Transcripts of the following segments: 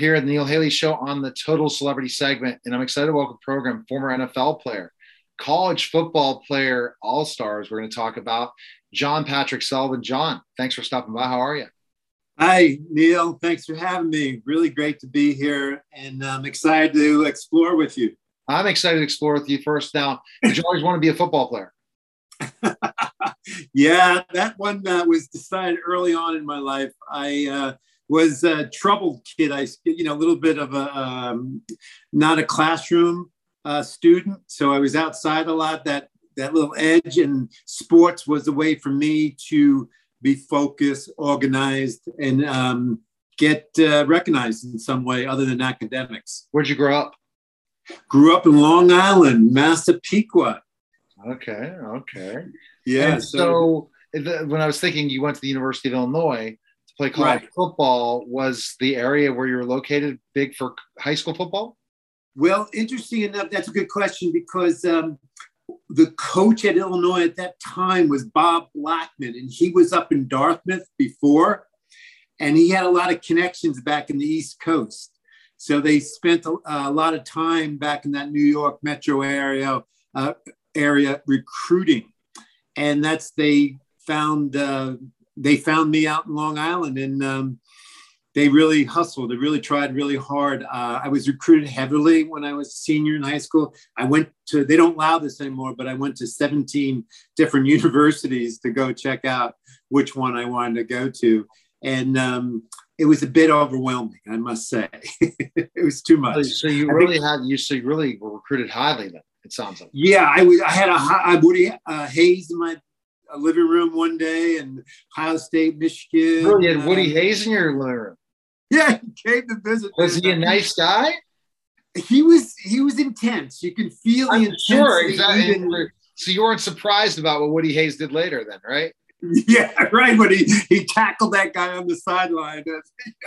Here at the Neil Haley Show on the Total Celebrity segment, and I'm excited to welcome program former NFL player, college football player, all stars. We're going to talk about John Patrick Sullivan. John, thanks for stopping by. How are you? Hi, Neil. Thanks for having me. Really great to be here, and I'm excited to explore with you. I'm excited to explore with you first. Now, did you always want to be a football player? yeah, that one uh, was decided early on in my life. I uh, was a troubled kid. I, you know, a little bit of a um, not a classroom uh, student, so I was outside a lot. That that little edge and sports was a way for me to be focused, organized, and um, get uh, recognized in some way other than academics. Where'd you grow up? Grew up in Long Island, Massapequa. Okay, okay. Yeah. And so, so when I was thinking you went to the University of Illinois play college right. football, was the area where you were located big for high school football? Well, interesting enough, that's a good question because um, the coach at Illinois at that time was Bob Blackman, and he was up in Dartmouth before, and he had a lot of connections back in the East Coast. So they spent a, a lot of time back in that New York metro area uh, area recruiting, and that's they found uh, they found me out in Long Island, and um, they really hustled. They really tried really hard. Uh, I was recruited heavily when I was a senior in high school. I went to, they don't allow this anymore, but I went to 17 different universities to go check out which one I wanted to go to. And um, it was a bit overwhelming, I must say. it was too much. So you really think, had, you, so you really were recruited highly then, it sounds like. Yeah, I was, I had a, I, Woody uh, Hayes in my living room one day and Ohio State, Michigan. Really, you had Woody uh, Hayes in your living room? Yeah, he came to visit. Was he a nice guy? He was. He was intense. You can feel the intensity. Sure, exactly. Even, so you weren't surprised about what Woody Hayes did later, then, right? Yeah, right. When he, he tackled that guy on the sideline,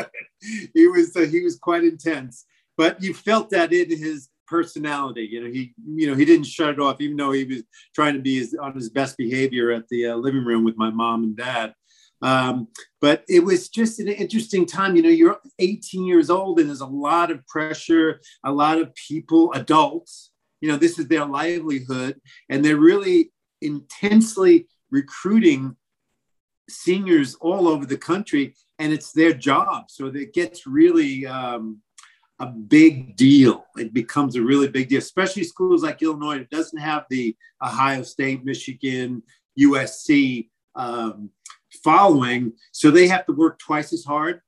he was uh, he was quite intense. But you felt that in his personality. You know, he you know he didn't shut it off, even though he was trying to be his, on his best behavior at the uh, living room with my mom and dad. Um, but it was just an interesting time. You know, you're 18 years old and there's a lot of pressure, a lot of people, adults, you know, this is their livelihood, and they're really intensely recruiting seniors all over the country, and it's their job. So it gets really um, a big deal. It becomes a really big deal, especially schools like Illinois. It doesn't have the Ohio State, Michigan, USC um, following. So they have to work twice as hard.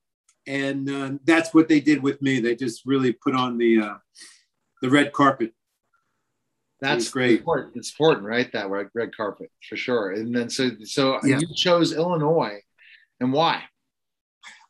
And uh, that's what they did with me. They just really put on the uh, the red carpet. That's great. Important. It's important, right? That red, red carpet for sure. And then so so yeah. you chose Illinois, and why?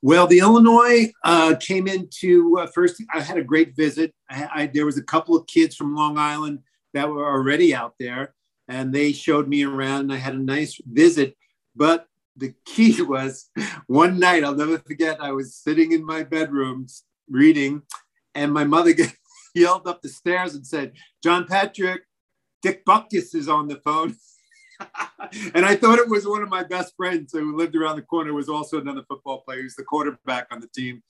Well, the Illinois uh, came into uh, first. I had a great visit. I, I, there was a couple of kids from Long Island that were already out there, and they showed me around. And I had a nice visit. But the key was one night, I'll never forget, I was sitting in my bedroom reading, and my mother yelled up the stairs and said, John Patrick, Dick Butkus is on the phone. and I thought it was one of my best friends who lived around the corner, was also another football player. He's the quarterback on the team.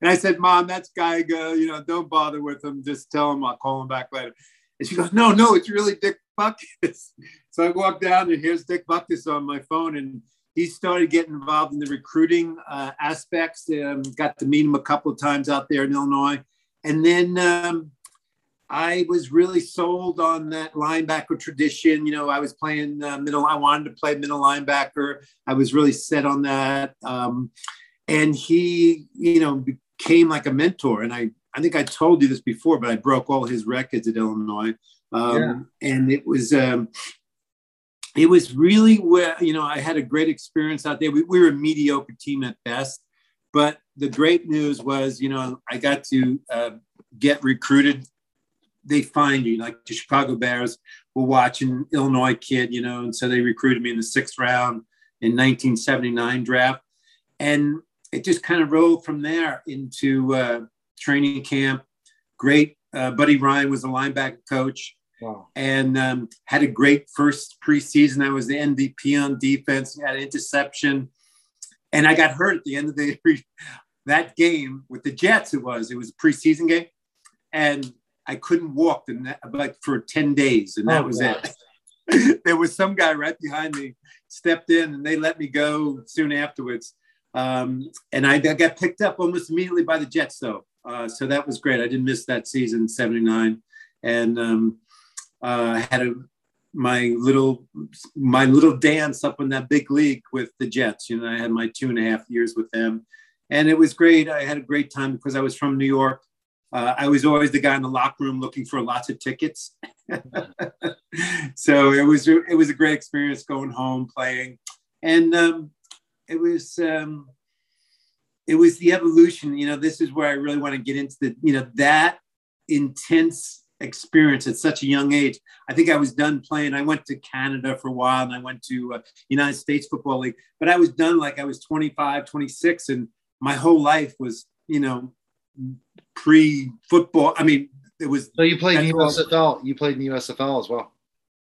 And I said, Mom, that's Geiger. You know, don't bother with him. Just tell him I'll call him back later. And she goes, No, no, it's really Dick Butkus. So I walked down and here's Dick Butkus on my phone. And he started getting involved in the recruiting uh, aspects. Um, got to meet him a couple of times out there in Illinois, and then um, I was really sold on that linebacker tradition. You know, I was playing uh, middle. I wanted to play middle linebacker. I was really set on that, um, and he, you know, became like a mentor. And I, I think I told you this before, but I broke all his records at Illinois. Um, yeah. And it was, um, it was really where you know I had a great experience out there. We, we, were a mediocre team at best, but the great news was you know I got to uh, get recruited. They find you like the Chicago Bears were watching Illinois kid, you know, and so they recruited me in the sixth round in 1979 draft, and it just kind of rolled from there into uh, training camp. Great, uh, Buddy Ryan was the linebacker coach Wow. And um, had a great first preseason. I was the MVP on defense, had an interception. And I got hurt at the end of the that game with the Jets, it was it was a preseason game, and I couldn't walk the like for ten days, and that oh, was God. it. there was some guy right behind me, stepped in, and they let me go soon afterwards. Um, and I, I, got picked up almost immediately by the Jets, though. Uh, so that was great. I didn't miss that season, '79, and um, uh, had a my little my little dance up in that big league with the Jets. You know, I had my two and a half years with them, and it was great. I had a great time because I was from New York. Uh, I was always the guy in the locker room looking for lots of tickets. so it was it was a great experience going home playing, and um, it was um, it was the evolution. You know, this is where I really want to get into the you know that intense experience at such a young age. I think I was done playing. I went to Canada for a while and I went to uh, United States Football League, but I was done like I was 25, 26 and my whole life was, you know, pre football. I mean, it was. So you played in the USFL. You played in the USFL as well.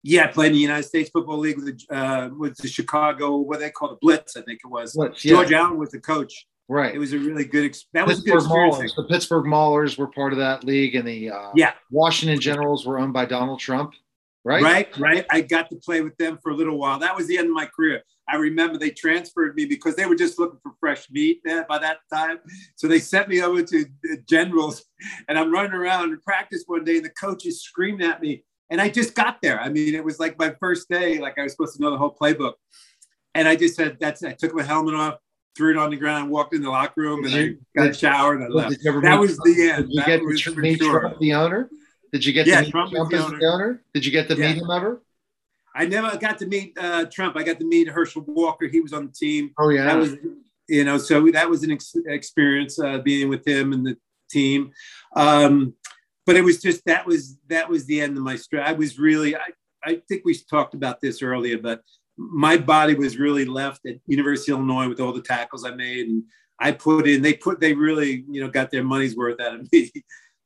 Yeah, I played in the United States Football League with the, uh, with the Chicago, what they call the Blitz, I think it was. Blitz, yeah. George Allen was the coach. Right. It was a really good. Ex- that was Pittsburgh Maulers. The Pittsburgh Maulers were part of that league, and the uh, yeah Washington Generals were owned by Donald Trump. Right. Right. Right. I got to play with them for a little while. That was the end of my career. I remember they transferred me because they were just looking for fresh meat eh, by that time. So they sent me over to the Generals, and I'm running around in practice one day, and the coach is screaming at me, and I just got there. I mean, it was like my first day. Like I was supposed to know the whole playbook, and I just said, "That's." It. I took my helmet off threw it on the ground, walked in the locker room, and I got showered and I left. That was the end. Did you that get the meet sure. Trump, the owner? Did you get yeah, to meet Trump, Trump the as owner. the owner? Did you get to yeah. meet him ever? I never got to meet uh, Trump. I got to meet Herschel Walker. He was on the team. Oh yeah, that was you know so that was an ex- experience uh, being with him and the team. Um, but it was just that was that was the end of my. I was really I, I think we talked about this earlier, but my body was really left at University of Illinois with all the tackles I made, and I put in. They put. They really, you know, got their money's worth out of me.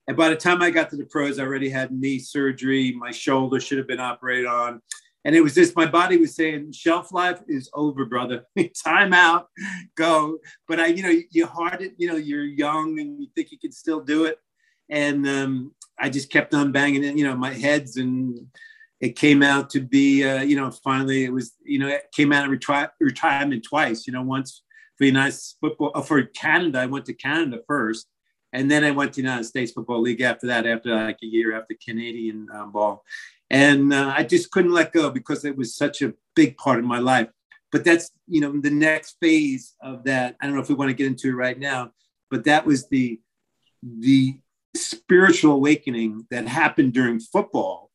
And by the time I got to the pros, I already had knee surgery. My shoulder should have been operated on, and it was just my body was saying, "Shelf life is over, brother. Time out, go." But I, you know, you hard it. You know, you're young and you think you can still do it, and um, I just kept on banging it. You know, my heads and it came out to be, uh, you know, finally it was, you know, it came out of retri- retirement twice, you know, once for the United Football, uh, for Canada, I went to Canada first. And then I went to the United States Football League after that, after like a year after Canadian um, ball. And uh, I just couldn't let go because it was such a big part of my life. But that's, you know, the next phase of that. I don't know if we want to get into it right now, but that was the, the spiritual awakening that happened during football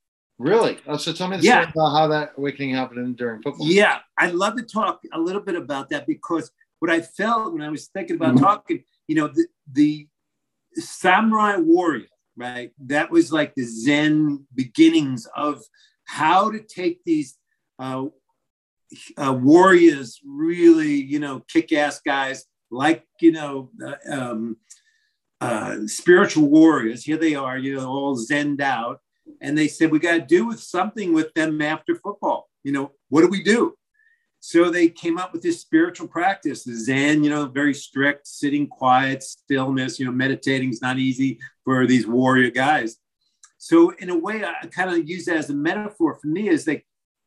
Really? Oh, so tell me the yeah. story about how that awakening happened during football. Yeah, I'd love to talk a little bit about that because what I felt when I was thinking about mm-hmm. talking, you know, the, the samurai warrior, right? That was like the Zen beginnings of how to take these uh, uh, warriors, really, you know, kick-ass guys like, you know, uh, um, uh, spiritual warriors. Here they are, you know, all zenned out and they said we got to do with something with them after football you know what do we do so they came up with this spiritual practice the zen you know very strict sitting quiet stillness you know meditating is not easy for these warrior guys so in a way i kind of use that as a metaphor for me is like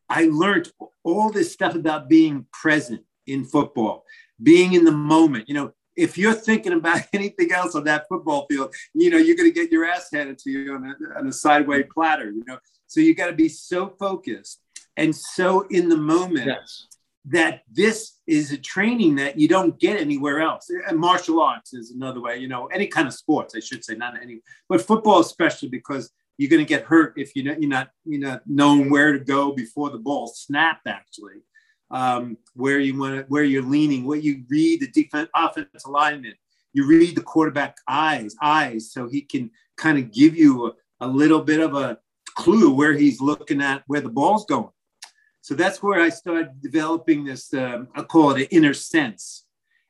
i learned all this stuff about being present in football being in the moment you know if you're thinking about anything else on that football field, you know, you're going to get your ass handed to you on a, on a sideway platter, you know. So you got to be so focused and so in the moment yes. That this is a training that you don't get anywhere else. And martial arts is another way, you know, any kind of sports, I should say, not any, but football especially because you're going to get hurt if you're not, you're not, you're knowing where to go before the ball snapped, actually um, where you want to, where you're leaning, what you read the defense offense alignment. You read the quarterback eyes, eyes, so he can kind of give you a, a little bit of a clue where he's looking at where the ball's going. So that's where I started developing this. Um, I call it an inner sense.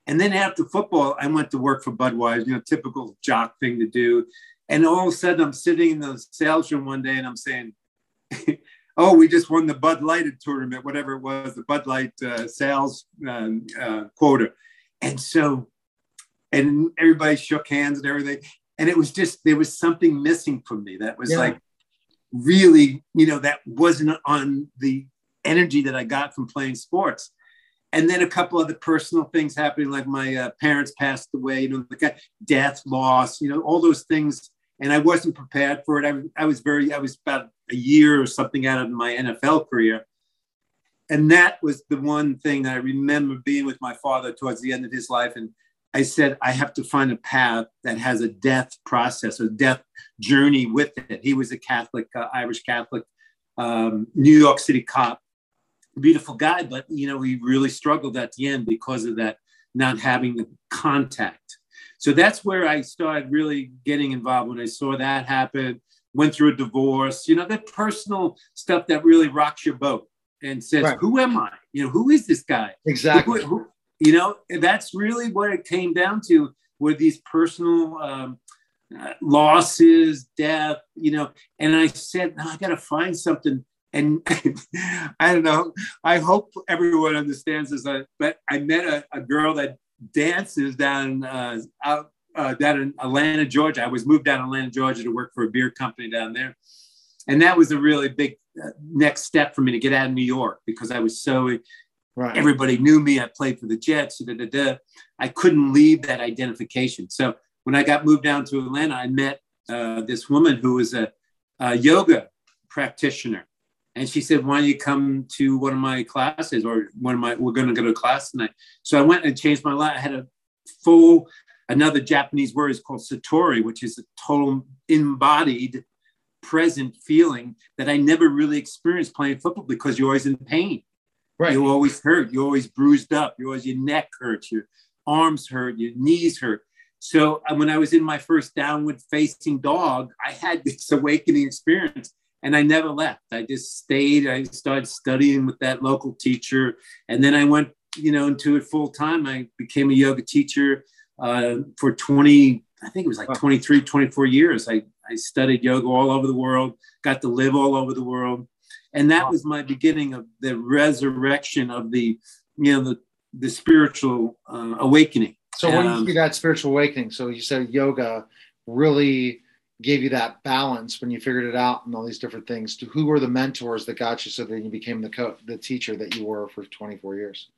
And then after football, I went to work for Budweiser. You know, typical jock thing to do. And all of a sudden, I'm sitting in the sales room one day, and I'm saying, oh, we just won the Bud Light tournament, whatever it was, the Bud Light uh, sales um, uh, quota. And so and everybody shook hands and everything. And it was just there was something missing from me that was yeah. like really, you know, that wasn't on the energy that I got from playing sports. And then a couple other personal things happening, like my uh, parents passed away, you know, the death, loss, you know, all those things. And I wasn't prepared for it. I, I was very, I was about a year or something out of my NFL career. And that was the one thing that I remember being with my father towards the end of his life. And I said, I have to find a path that has a death process, a death journey with it. He was a Catholic, uh, Irish Catholic, um, New York City cop, beautiful guy, but you know he really struggled at the end because of that not having the contact. So that's where I started really getting involved when I saw that happen. Went through a divorce, you know, that personal stuff that really rocks your boat and says, right. "Who am I? You know, who is this guy?" Exactly. Who, who, you know, that's really what it came down to were these personal um, uh, losses, death, you know. And I said, no, I got to find something. And I don't know. I hope everyone understands this. Uh, but I met a, a girl that dances down uh, out uh, down in Atlanta, Georgia. I was moved down to Atlanta, Georgia, to work for a beer company down there, and that was a really big uh, next step for me to get out of New York because I was so Right. Everybody knew me. I played for the Jets. Da, da, da. I couldn't leave that identification. So when I got moved down to Atlanta, I met uh, this woman who was a, a, yoga practitioner. And she said, Why don't you come to one of my classes or one of my, we're going to go to class tonight. So I went and changed my life. I had a full, another Japanese word is called satori, which is a total embodied present feeling that I never really experienced playing football because you're always in pain. Right. You always hurt. You're always bruised up. You always your neck hurts. Your arms hurt. Your knees hurt. So uh, when I was in my first downward facing dog, I had this awakening experience, and I never left. I just stayed. I started studying with that local teacher, and then I went, you know, into it full time. I became a yoga teacher uh, for 20. I think it was like 23, 24 years. I I studied yoga all over the world. Got to live all over the world and that was my beginning of the resurrection of the you know the the spiritual uh, awakening so when um, you see that spiritual awakening so you said yoga really gave you that balance when you figured it out and all these different things to who were the mentors that got you so that you became the co- the teacher that you were for 24 years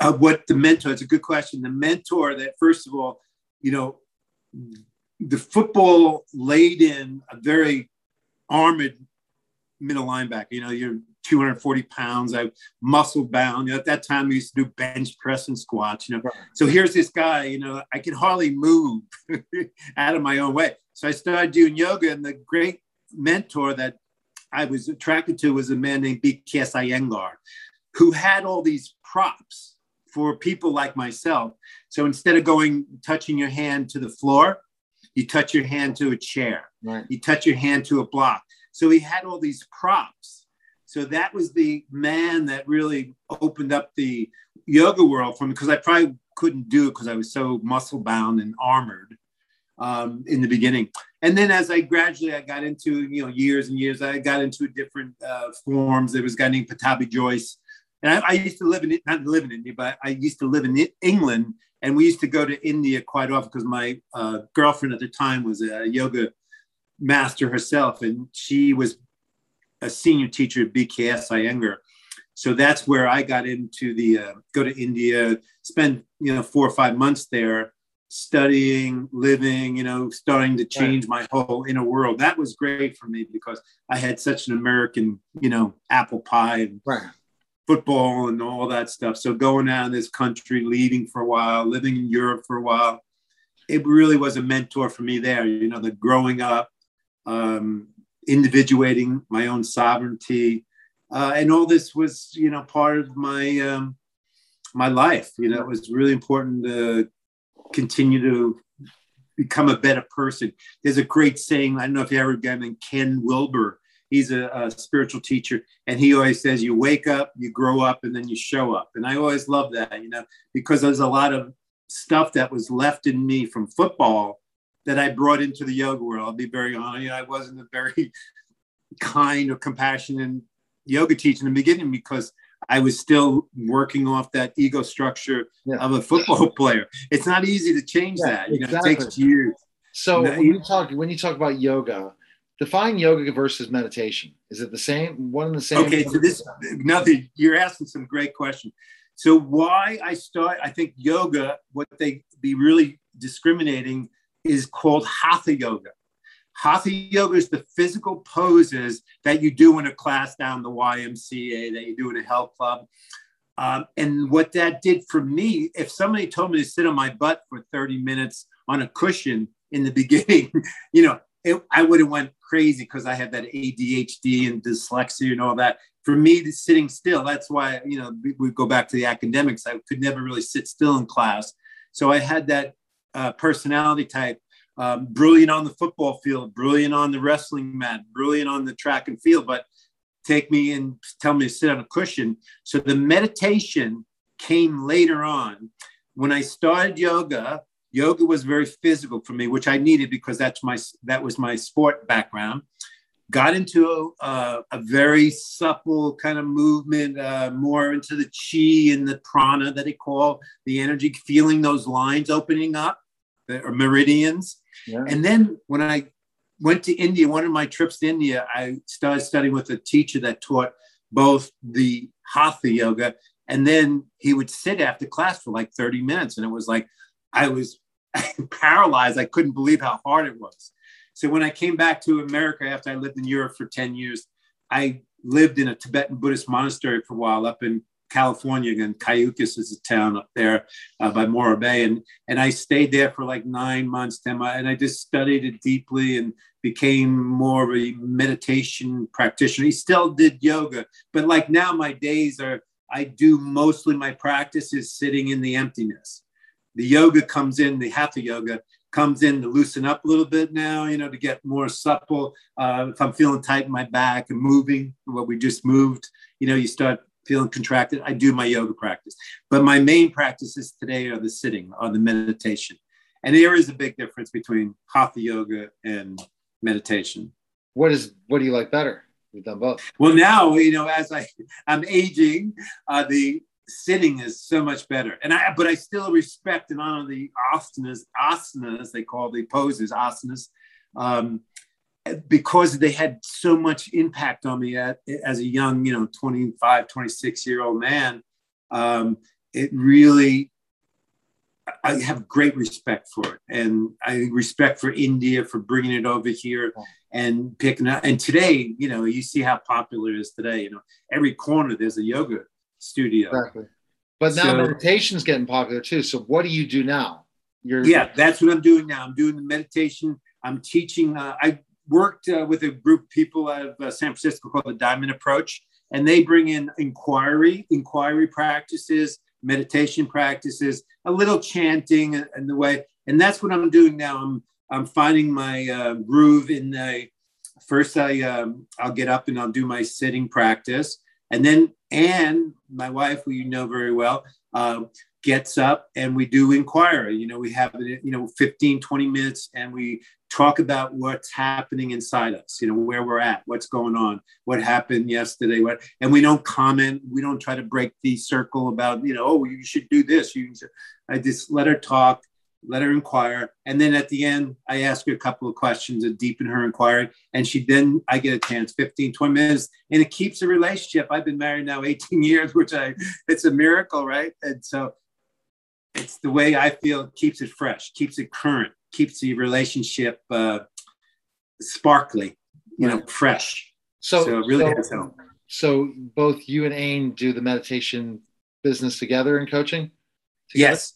uh, what the mentor it's a good question the mentor that first of all you know the football laid in a very armored middle linebacker. You know, you're 240 pounds. I muscle bound. You know, at that time, we used to do bench press and squats. You know, right. so here's this guy. You know, I can hardly move out of my own way. So I started doing yoga, and the great mentor that I was attracted to was a man named BKS Iyengar, who had all these props for people like myself. So instead of going touching your hand to the floor, you touch your hand to a chair. Right. You touch your hand to a block. So he had all these props. So that was the man that really opened up the yoga world for me because I probably couldn't do it because I was so muscle bound and armored um, in the beginning. And then as I gradually I got into you know years and years, I got into different uh, forms. There was a guy named Pattabhi Jois. and I, I, used to live in it, not live in India, but I used to live in England, and we used to go to India quite often because my uh, girlfriend at the time was a yoga master herself, and she was a senior teacher at BKS Iyengar. So that's where I got into the uh, go to India, spend you know four or five months there, studying, living, you know, starting to change right. my whole inner world. That was great for me because I had such an American, you know, apple pie and right. football and all that stuff. So going out in this country, leaving for a while, living in Europe for a while, it really was a mentor for me there. You know, the growing up, um, individuating my own sovereignty. Uh, and all this was, you know, part of my um, my life. You know, it was really important to continue to become a better person. There's a great saying. I don't know if you ever got him, Ken Wilber. He's a, a, spiritual teacher, and he always says, "You wake up, you grow up, and then you show up." And I always love that, you know, because there's a lot of stuff that was left in me from football that I brought into the yoga world. I'll be very honest. I wasn't a very kind or compassionate yoga teacher in the beginning because I was still working off that ego structure yeah. of a football player. It's not easy to change yeah, that. You exactly. know, it takes years. So when you talk when you talk about yoga, define yoga versus meditation. Is it the same? One and the same? Okay, so this nothing. You're asking some great questions. So why I start? I think yoga. What they be really discriminating is called hatha yoga. Hatha yoga is the physical poses that you do in a class down the YMCA, that you do in a health club. Um, and what that did for me, if somebody told me to sit on my butt for 30 minutes on a cushion in the beginning, you know, it, I would have went crazy because I have that ADHD and dyslexia and all that. For me, sitting still, that's why, you know, we go back to the academics. I could never really sit still in class. So I had that uh, personality type um, brilliant on the football field, brilliant on the wrestling mat, brilliant on the track and field, but take me and tell me to sit on a cushion. So the meditation came later on. When I started yoga, yoga was very physical for me, which I needed because that's my that was my sport background. Got into a, a very supple kind of movement, uh, more into the chi and the prana that they call the energy, feeling those lines opening up, the meridians. And then when I went to India, one of my trips to India, I started studying with a teacher that taught both the hatha yoga and then he would sit after class for like 30 minutes. And it was like, I was paralyzed. I couldn't believe how hard it was. So when I came back to America after I lived in Europe for 10 years, I lived in a Tibetan Buddhist monastery for a while up in California, and Cayucos is a town up there uh, by Morro Bay, and and I stayed there for like nine months, months, and I just studied it deeply and became more of a meditation practitioner. He still did yoga, but like now my days are I do mostly my practice is sitting in the emptiness. The yoga comes in, the hatha yoga comes in to loosen up a little bit now, you know, to get more supple. Uh, if I'm feeling tight in my back and moving, what we just moved, you know, you start feeling contracted, I do my yoga practice. But my main practices today are the sitting, are the meditation. And there is a big difference between hatha yoga and meditation. What is what do you like better? We've done both. Well, now you know, as I I'm aging, uh, the sitting is so much better. And I but I still respect and honor the asanas, asanas they call the poses, asanas. Um, because they had so much impact on me at, as a young, you know, 25, 26 year old man, um, it really, I have great respect for it. And I respect for India for bringing it over here and picking up. And today, you know, you see how popular it is today. You know, every corner there's a yoga studio. Exactly. But now so, meditation's getting popular too. So what do you do now? You're yeah, that's what I'm doing now. I'm doing the meditation. I'm teaching. Uh, I worked uh, with a group of people out of uh, San Francisco called the Diamond Approach, and they bring in inquiry, inquiry practices, meditation practices, a little chanting and the way. And that's what I'm doing now. I'm I'm finding my uh, groove in the. First, I um, I'll get up and I'll do my sitting practice, and then Anne, my wife, who you know very well, uh, gets up and we do inquiry. You know, we have you know, 15, 20 minutes and we talk about what's happening inside us, you know, where we're at, what's going on, what happened yesterday, what, and we don't comment, we don't try to break the circle about, you know, oh, you should do this. You, I just let her talk, let her inquire. And then at the end, I ask her a couple of questions to deepen her inquiry. And she then, I get a chance, 15, 20 minutes, and it keeps a relationship. I've been married now 18 years, which I, it's a miracle, right? And so it's the way I feel it keeps it fresh, keeps it current keeps the relationship uh, sparkly, you know, fresh. So, so it really so, has helped. So both you and Ain do the meditation business together in coaching? Together? Yes,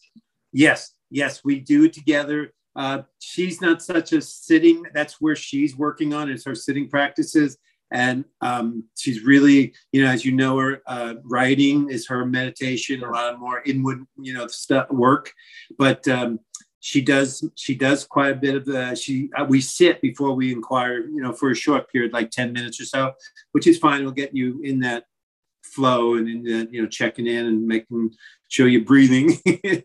yes, yes. We do it together. Uh, she's not such a sitting. That's where she's working on is her sitting practices, and um, she's really, you know, as you know, her uh, writing is her meditation. A lot of more inward, you know, stuff work. But um, she does she does quite a bit of the she uh, we sit before we inquire you know for a short period like 10 minutes or so which is fine it'll get you in that flow and in you know checking in and making sure you're breathing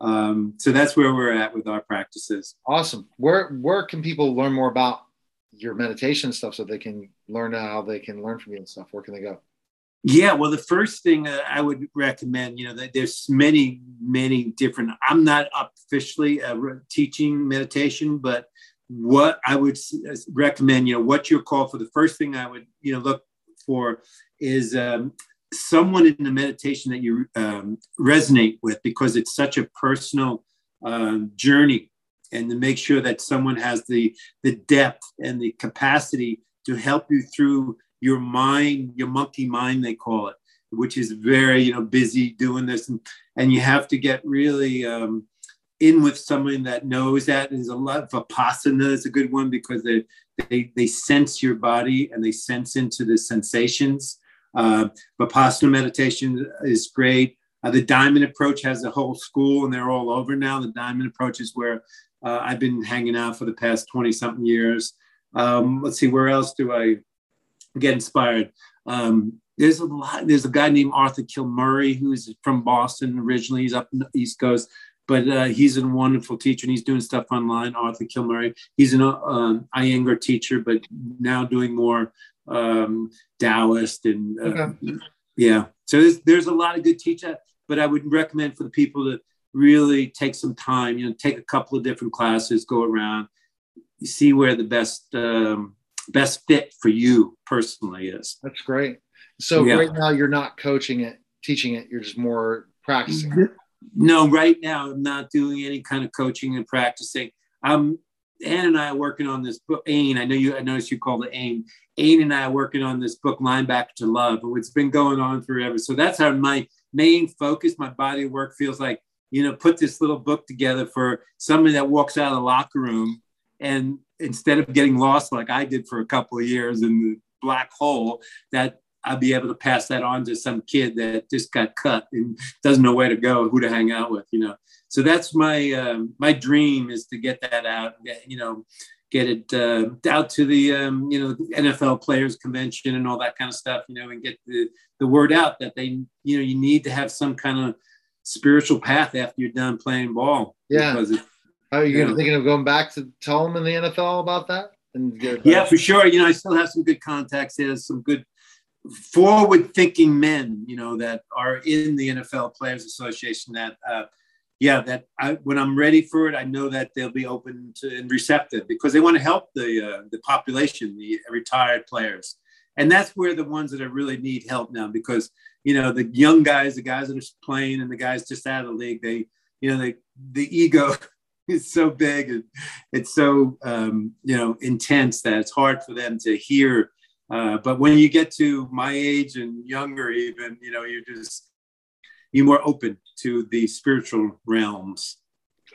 um, so that's where we're at with our practices awesome where where can people learn more about your meditation stuff so they can learn how they can learn from you and stuff where can they go Yeah, well, the first thing uh, I would recommend, you know, that there's many, many different. I'm not officially uh, teaching meditation, but what I would uh, recommend, you know, what you're called for. The first thing I would, you know, look for is um, someone in the meditation that you um, resonate with, because it's such a personal um, journey, and to make sure that someone has the the depth and the capacity to help you through your mind, your monkey mind, they call it, which is very, you know, busy doing this. And, and you have to get really um, in with someone that knows that. There's a lot Vipassana is a good one because they, they, they sense your body and they sense into the sensations. Uh, Vipassana meditation is great. Uh, the diamond approach has a whole school and they're all over now. The diamond approach is where uh, I've been hanging out for the past 20 something years. Um, let's see, where else do I get inspired. Um, there's a lot. There's a guy named Arthur Kilmurray who's from Boston originally. He's up in the East Coast, but uh, he's a wonderful teacher and he's doing stuff online. Arthur Kilmurray. He's an uh, Iyengar teacher, but now doing more um, Taoist and uh, okay. yeah. So there's there's a lot of good teachers, but I would recommend for the people to really take some time. You know, take a couple of different classes, go around, see where the best um, best fit for you personally is. That's great. So yeah. right now you're not coaching it, teaching it, you're just more practicing. No, right now I'm not doing any kind of coaching and practicing. Um, Ann and I are working on this book. Ain, I know you. I noticed you called it Ain. Ain and I are working on this book, Linebacker to Love. It's been going on forever. So that's how my main focus. My body of work feels like you know put this little book together for somebody that walks out of the locker room and instead of getting lost like I did for a couple of years in the black hole, that I'll be able to pass that on to some kid that just got cut and doesn't know where to go, who to hang out with, you know. So that's my um, my dream is to get that out, you know, get it uh, out to the um, you know NFL players convention and all that kind of stuff, you know, and get the the word out that they you know you need to have some kind of spiritual path after you're done playing ball. Yeah. Because are you, you thinking of going back to tell them in the NFL about that? And yeah, for sure. You know, I still have some good contacts. There's some good forward-thinking men, you know, that are in the NFL Players Association. That, uh, yeah, that I, when I'm ready for it, I know that they'll be open to and receptive because they want to help the uh, the population, the retired players, and that's where the ones that I really need help now because you know the young guys, the guys that are playing, and the guys just out of the league, they you know they the ego is so big and it's so um, you know intense that it's hard for them to hear. Uh, but when you get to my age and younger, even you know, you're just you're more open to the spiritual realms.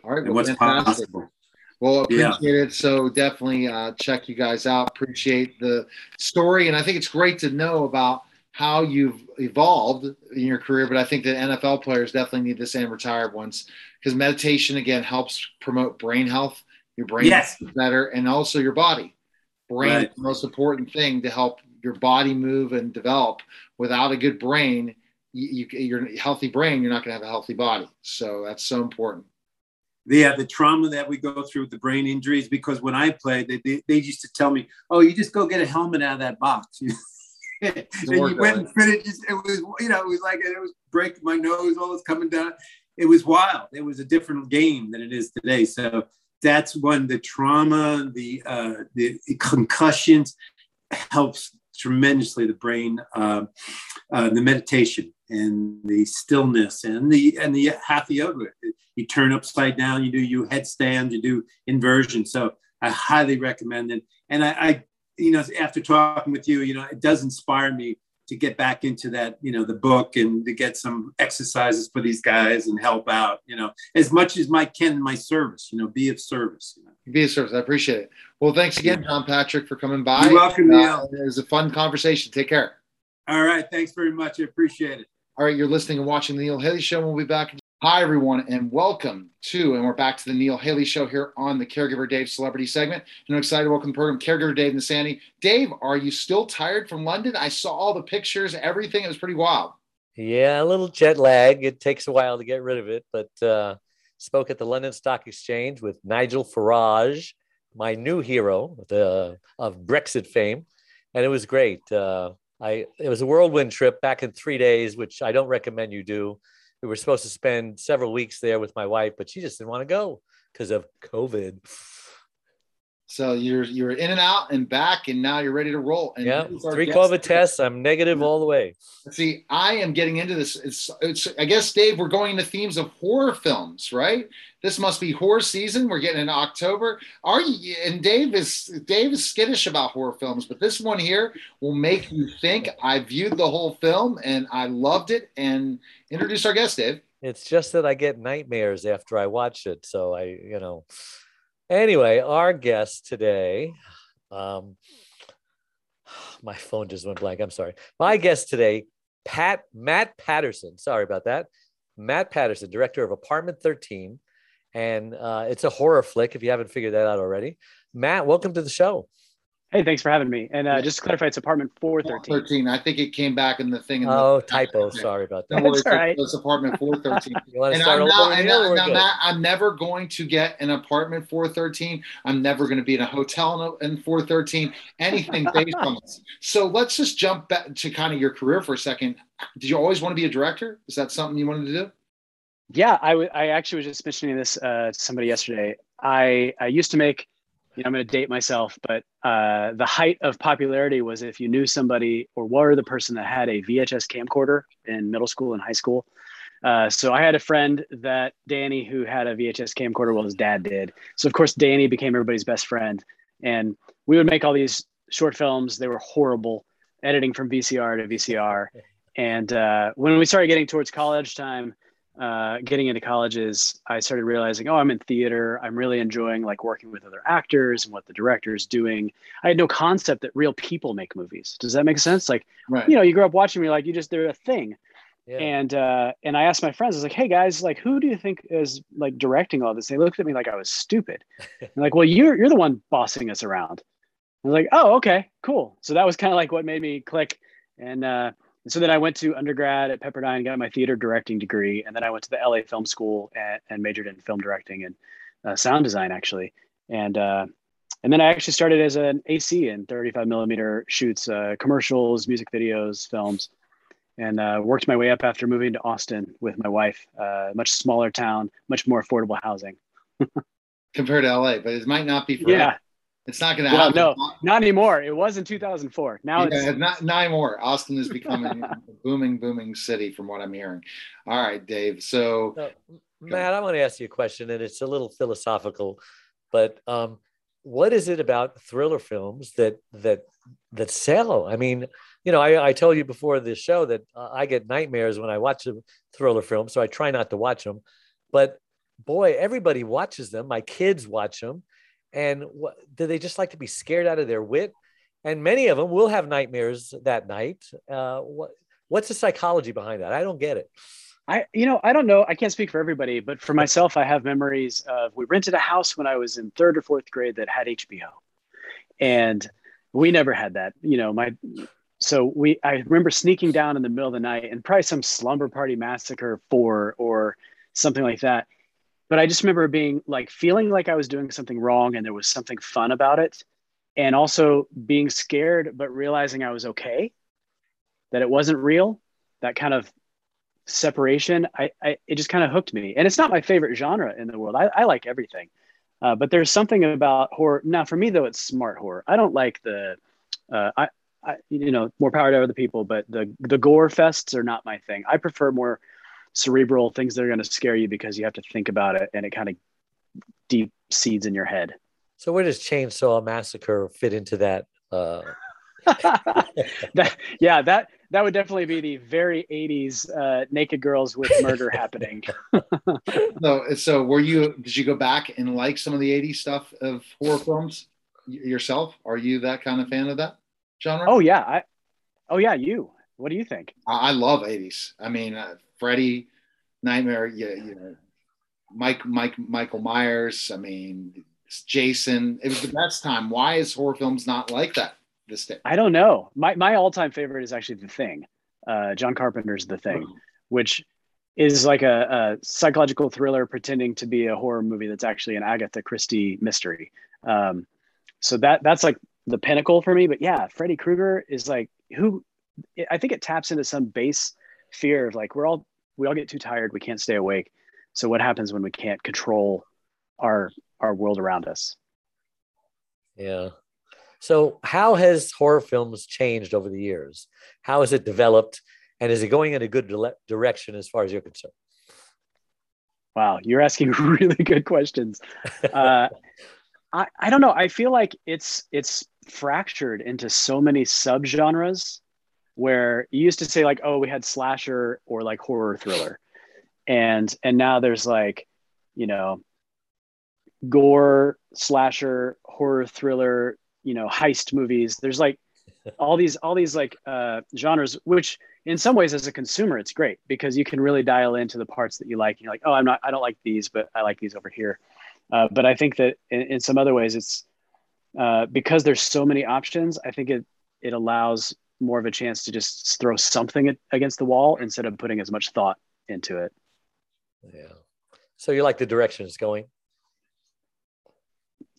Right, well, and what's fantastic. possible. Well, appreciate yeah. it. So definitely uh, check you guys out. Appreciate the story, and I think it's great to know about how you've evolved in your career. But I think that NFL players definitely need the same retired ones because meditation again helps promote brain health. Your brain yes. is better, and also your body. Brain right. is the most important thing to help your body move and develop. Without a good brain, you, you your healthy brain, you're not going to have a healthy body. So that's so important. Yeah, the trauma that we go through with the brain injuries. Because when I played, they, they, they used to tell me, "Oh, you just go get a helmet out of that box." and you went and finished. It was, you know, it was like it was breaking my nose, all this coming down it was wild. It was a different game than it is today. So that's when the trauma, the uh, the concussions helps tremendously the brain, uh, uh, the meditation and the stillness and the and the hatha yoga. You turn upside down, you do you headstand, you do inversion. So I highly recommend it. And I, I, you know, after talking with you, you know, it does inspire me to get back into that, you know, the book and to get some exercises for these guys and help out, you know, as much as my can in my service, you know, be of service. You know. Be of service. I appreciate it. Well, thanks again, John Patrick, for coming by. You're welcome, uh, It was a fun conversation. Take care. All right. Thanks very much. I appreciate it. All right. You're listening and watching the Neil Haley Show. We'll be back. Hi, everyone, and welcome to, and we're back to the Neil Haley Show here on the Caregiver Dave Celebrity segment. And I'm excited to welcome the program Caregiver Dave and Sandy. Dave, are you still tired from London? I saw all the pictures, everything. It was pretty wild. Yeah, a little jet lag. It takes a while to get rid of it, but uh, spoke at the London Stock Exchange with Nigel Farage, my new hero the, of Brexit fame, and it was great. Uh, I it was a whirlwind trip back in three days, which I don't recommend you do. We were supposed to spend several weeks there with my wife, but she just didn't want to go because of COVID. So you're you're in and out and back, and now you're ready to roll. And yeah, three COVID tests. I'm negative all the way. See, I am getting into this. It's, it's. I guess, Dave, we're going into themes of horror films, right? This must be horror season. We're getting in October. Are you? And Dave is Dave is skittish about horror films, but this one here will make you think. I viewed the whole film and I loved it. And introduce our guest, Dave. It's just that I get nightmares after I watch it, so I, you know. Anyway, our guest today, um, my phone just went blank. I'm sorry. My guest today, Pat Matt Patterson. Sorry about that. Matt Patterson, director of Apartment 13, and uh, it's a horror flick. If you haven't figured that out already, Matt, welcome to the show. Hey, thanks for having me. And uh, just to clarify, it's apartment 413. 13. I think it came back in the thing. In oh, the, typo. Sorry about that. That's all right. It's apartment 413. you want to and start I'm, over? not, and Neil, I'm, not, I'm never going to get an apartment 413. I'm never going to be in a hotel in 413. Anything based on this. So let's just jump back to kind of your career for a second. Did you always want to be a director? Is that something you wanted to do? Yeah, I, w- I actually was just mentioning this uh, to somebody yesterday. I, I used to make you know, I'm going to date myself, but uh, the height of popularity was if you knew somebody or were the person that had a VHS camcorder in middle school and high school. Uh, so I had a friend that Danny who had a VHS camcorder, well, his dad did. So of course, Danny became everybody's best friend, and we would make all these short films. They were horrible, editing from VCR to VCR. And uh, when we started getting towards college time, uh, getting into colleges, I started realizing, oh, I'm in theater. I'm really enjoying like working with other actors and what the director is doing. I had no concept that real people make movies. Does that make sense? Like, right. you know, you grow up watching me, like you just they're a thing. Yeah. And uh, and I asked my friends, I was like, hey guys, like who do you think is like directing all this? They looked at me like I was stupid. and like, well, you're you're the one bossing us around. I was like, oh, okay, cool. So that was kind of like what made me click. And uh, and so then I went to undergrad at Pepperdine, got my theater directing degree, and then I went to the LA Film School and, and majored in film directing and uh, sound design actually. And uh, and then I actually started as an AC in 35 millimeter shoots, uh, commercials, music videos, films, and uh, worked my way up after moving to Austin with my wife. Uh, much smaller town, much more affordable housing. Compared to LA, but it might not be for yeah. It's not going to well, happen. No, not anymore. It was in 2004. Now yeah, it's not nine more. Austin is becoming a booming, booming city from what I'm hearing. All right, Dave. So, so Matt, I want to ask you a question, and it's a little philosophical, but um, what is it about thriller films that that that sell? I mean, you know, I, I told you before this show that uh, I get nightmares when I watch a thriller film, so I try not to watch them. But boy, everybody watches them. My kids watch them and what, do they just like to be scared out of their wit? And many of them will have nightmares that night. Uh, what, what's the psychology behind that? I don't get it. I, you know, I don't know. I can't speak for everybody, but for myself, I have memories of we rented a house when I was in third or fourth grade that had HBO, and we never had that. You know, my so we I remember sneaking down in the middle of the night and probably some slumber party massacre four or something like that, but I just remember being like feeling like I was doing something wrong and there was something fun about it. And also being scared, but realizing I was okay, that it wasn't real, that kind of separation, I, I it just kind of hooked me. And it's not my favorite genre in the world. I, I like everything. Uh, but there's something about horror. Now, for me though, it's smart horror. I don't like the, uh, I, I, you know, more power to other people, but the the gore fests are not my thing. I prefer more cerebral things that are going to scare you because you have to think about it and it kind of deep seeds in your head. So where does Chainsaw Massacre fit into that? Uh... that yeah, that that would definitely be the very 80s uh, naked girls with murder happening. so, so were you? Did you go back and like some of the 80s stuff of horror films yourself? Are you that kind of fan of that genre? Oh yeah, I. Oh yeah, you. What do you think? I, I love 80s. I mean, uh, Freddy, Nightmare, you, you know, Mike, Mike, Michael Myers. I mean, Jason. It was the best time. Why is horror films not like that this day? I don't know. My my all time favorite is actually The Thing. Uh, John Carpenter's The Thing, oh. which is like a, a, psychological thriller pretending to be a horror movie that's actually an Agatha Christie mystery. Um, so that that's like the pinnacle for me. But yeah, Freddy Krueger is like who I think it taps into some base fear of like we're all we all get too tired, we can't stay awake. So what happens when we can't control our our world around us? Yeah. So how has horror films changed over the years? How has it developed, and is it going in a good direction as far as you're concerned? Wow, you're asking really good questions. Uh, I, I don't know. I feel like it's it's fractured into so many subgenres where you used to say like, oh, we had slasher or like horror thriller, and and now there's like, you know, gore slasher horror thriller, you know, heist movies. There's like all these all these like uh, genres, which in some ways as a consumer it's great because you can really dial into the parts that you like. You're like, oh, I'm not, I don't like these, but I like these over here. Uh, but I think that in, in some other ways, it's uh, because there's so many options. I think it it allows more of a chance to just throw something against the wall instead of putting as much thought into it. Yeah. So you like the direction it's going?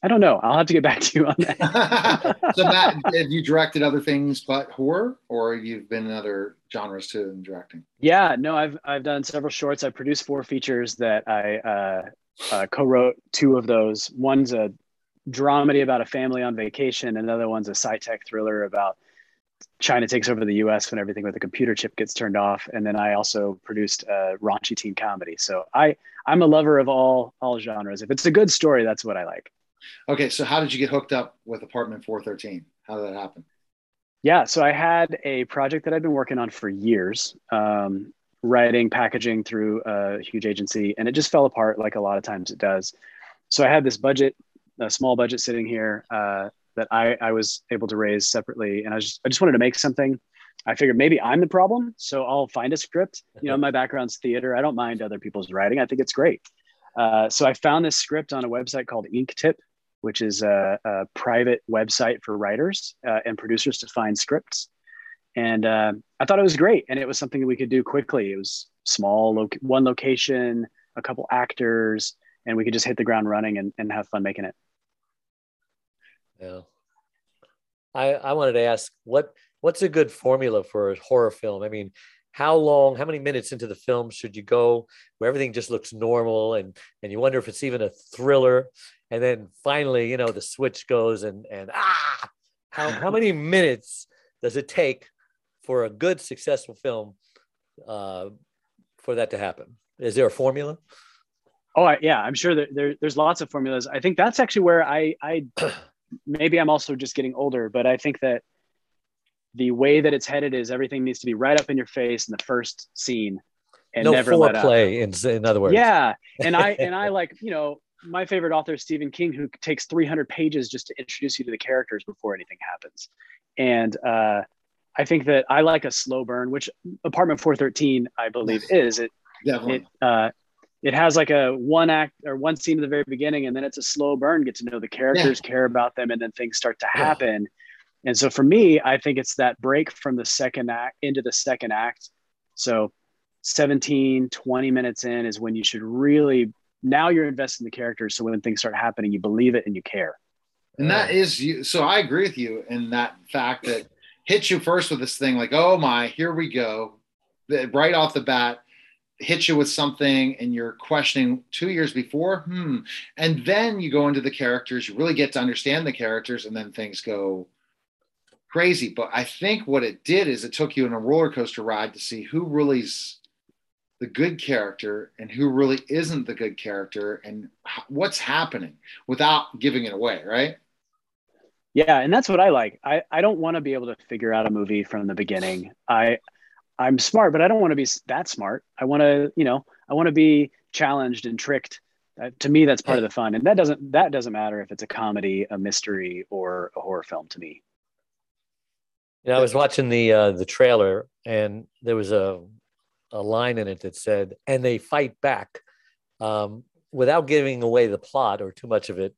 I don't know. I'll have to get back to you on that. so Matt, have you directed other things but horror, or you've been in other genres too in directing? Yeah, no, I've I've done several shorts. I produced four features that I uh, uh, co-wrote two of those. One's a dramedy about a family on vacation. Another one's a sci-tech thriller about China takes over the U.S. when everything with a computer chip gets turned off. And then I also produced a raunchy teen comedy. So I I'm a lover of all all genres. If it's a good story, that's what I like. Okay, so how did you get hooked up with Apartment 413? How did that happen? Yeah, so I had a project that I'd been working on for years, um, writing, packaging through a huge agency, and it just fell apart like a lot of times it does. So I had this budget, a small budget sitting here uh, that I, I was able to raise separately, and I just I just wanted to make something. I figured maybe I'm the problem, so I'll find a script. You know, my background's theater. I don't mind other people's writing. I think it's great. Uh, so I found this script on a website called Inktip, which is a, a private website for writers uh, and producers to find scripts. And uh, I thought it was great, and it was something that we could do quickly. It was small, lo- one location, a couple actors, and we could just hit the ground running and, and have fun making it. Yeah, I I wanted to ask what what's a good formula for a horror film? I mean, how long, how many minutes into the film should you go where everything just looks normal and and you wonder if it's even a thriller? and then finally, you know, the switch goes and and ah, how how many minutes does it take for a good successful film uh, for that to happen? Is there a formula? Oh yeah, I'm sure that there, there's lots of formulas. I think that's actually where I I maybe I'm also just getting older, but I think that the way that it's headed is everything needs to be right up in your face in the first scene and no never foreplay. In, in other words, yeah. And I and I like you know my favorite author is Stephen King, who takes 300 pages just to introduce you to the characters before anything happens. And uh, I think that I like a slow burn, which Apartment 413, I believe, is. It it uh, it has like a one act or one scene at the very beginning, and then it's a slow burn. Get to know the characters, yeah. care about them, and then things start to happen. Yeah. And so for me, I think it's that break from the second act into the second act. So 17, 20 minutes in is when you should really now you're invested in the characters. So when things start happening, you believe it and you care. And that is you. So I agree with you in that fact that hits you first with this thing like, oh my, here we go. Right off the bat, hit you with something and you're questioning two years before. Hmm. And then you go into the characters, you really get to understand the characters, and then things go crazy. But I think what it did is it took you on a roller coaster ride to see who really's the good character and who really isn't the good character and what's happening without giving it away, right? Yeah, and that's what I like. I, I don't want to be able to figure out a movie from the beginning. I I'm smart, but I don't want to be that smart. I want to, you know, I want to be challenged and tricked. Uh, to me, that's part of the fun, and that doesn't that doesn't matter if it's a comedy, a mystery, or a horror film. To me, yeah, I was watching the uh, the trailer, and there was a a line in it that said, and they fight back um, without giving away the plot or too much of it.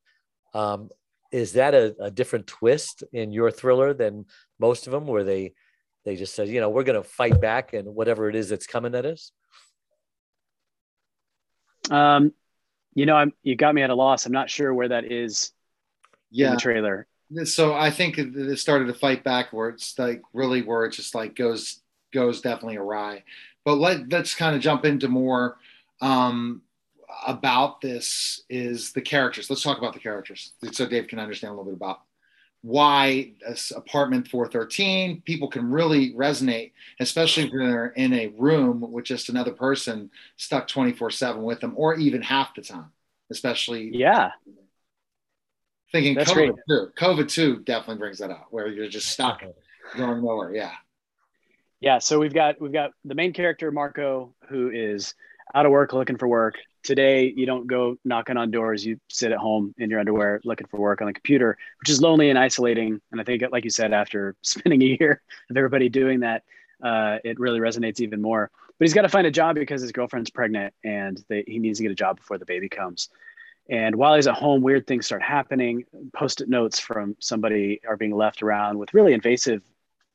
Um, is that a, a, different twist in your thriller than most of them, where they they just said, you know, we're going to fight back and whatever it is that's coming at us? Um, you know, I'm you got me at a loss. I'm not sure where that is. Yeah, in the trailer. so I think it started to fight back where it's like really where it just like goes goes definitely awry. But let let's kind of jump into more um, about this is the characters. Let's talk about the characters so Dave can understand a little bit about why this apartment 413 people can really resonate especially if they're in a room with just another person stuck 24 7 with them or even half the time especially yeah. Thinking That's covid great. too. Covid too definitely brings that up where you're just stuck going nowhere yeah. Yeah so we've got we've got the main character marco who is out of work looking for work today you don't go knocking on doors. You sit at home in your underwear looking for work on the computer which is lonely and isolating. And i think like you said after spending a year of everybody doing that uh, it really resonates even more. But he's got to find a job because his girlfriend's pregnant and they, he needs to get a job before the baby comes. And while he's at home weird things start happening. Post-it notes from somebody are being left around with really invasive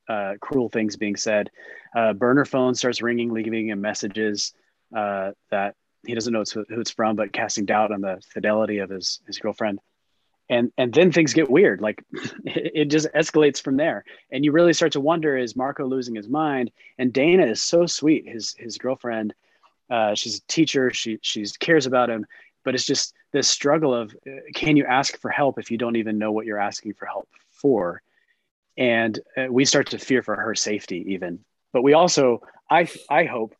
uh, cruel things being said. Uh, burner phone starts ringing leaving him messages uh, that he doesn't know who it's from, but casting doubt on the fidelity of his his girlfriend. And and then things get weird. Like it, just escalates from there. And you really start to wonder: Is Marco losing his mind? And Dana is so sweet. His his girlfriend. Uh, she's a teacher. She she cares about him. But it's just this struggle of uh, can you ask for help if you don't even know what you're asking for help for? And uh, we start to fear for her safety even. But we also, I I hope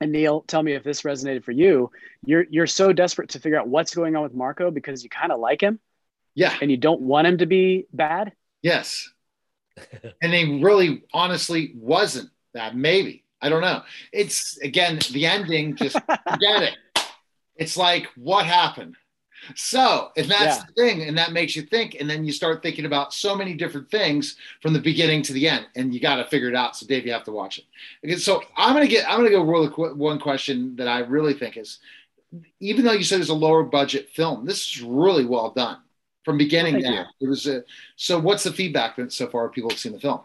and Neil, tell me if this resonated for you. You're you're so desperate to figure out what's going on with Marco because you kind of like him. Yeah. And you don't want him to be bad. Yes. and he really honestly wasn't that Maybe. I don't know. It's again the ending, just forget it. It's like what happened? So, and that's yeah. the thing, and that makes you think, and then you start thinking about so many different things from the beginning to the end, and you got to figure it out. So, Dave, you have to watch it. Okay, so I'm gonna get, I'm gonna go really quick. One question that I really think is, even though you said it's a lower budget film, this is really well done from beginning to end. It was a, so. What's the feedback so far? People have seen the film.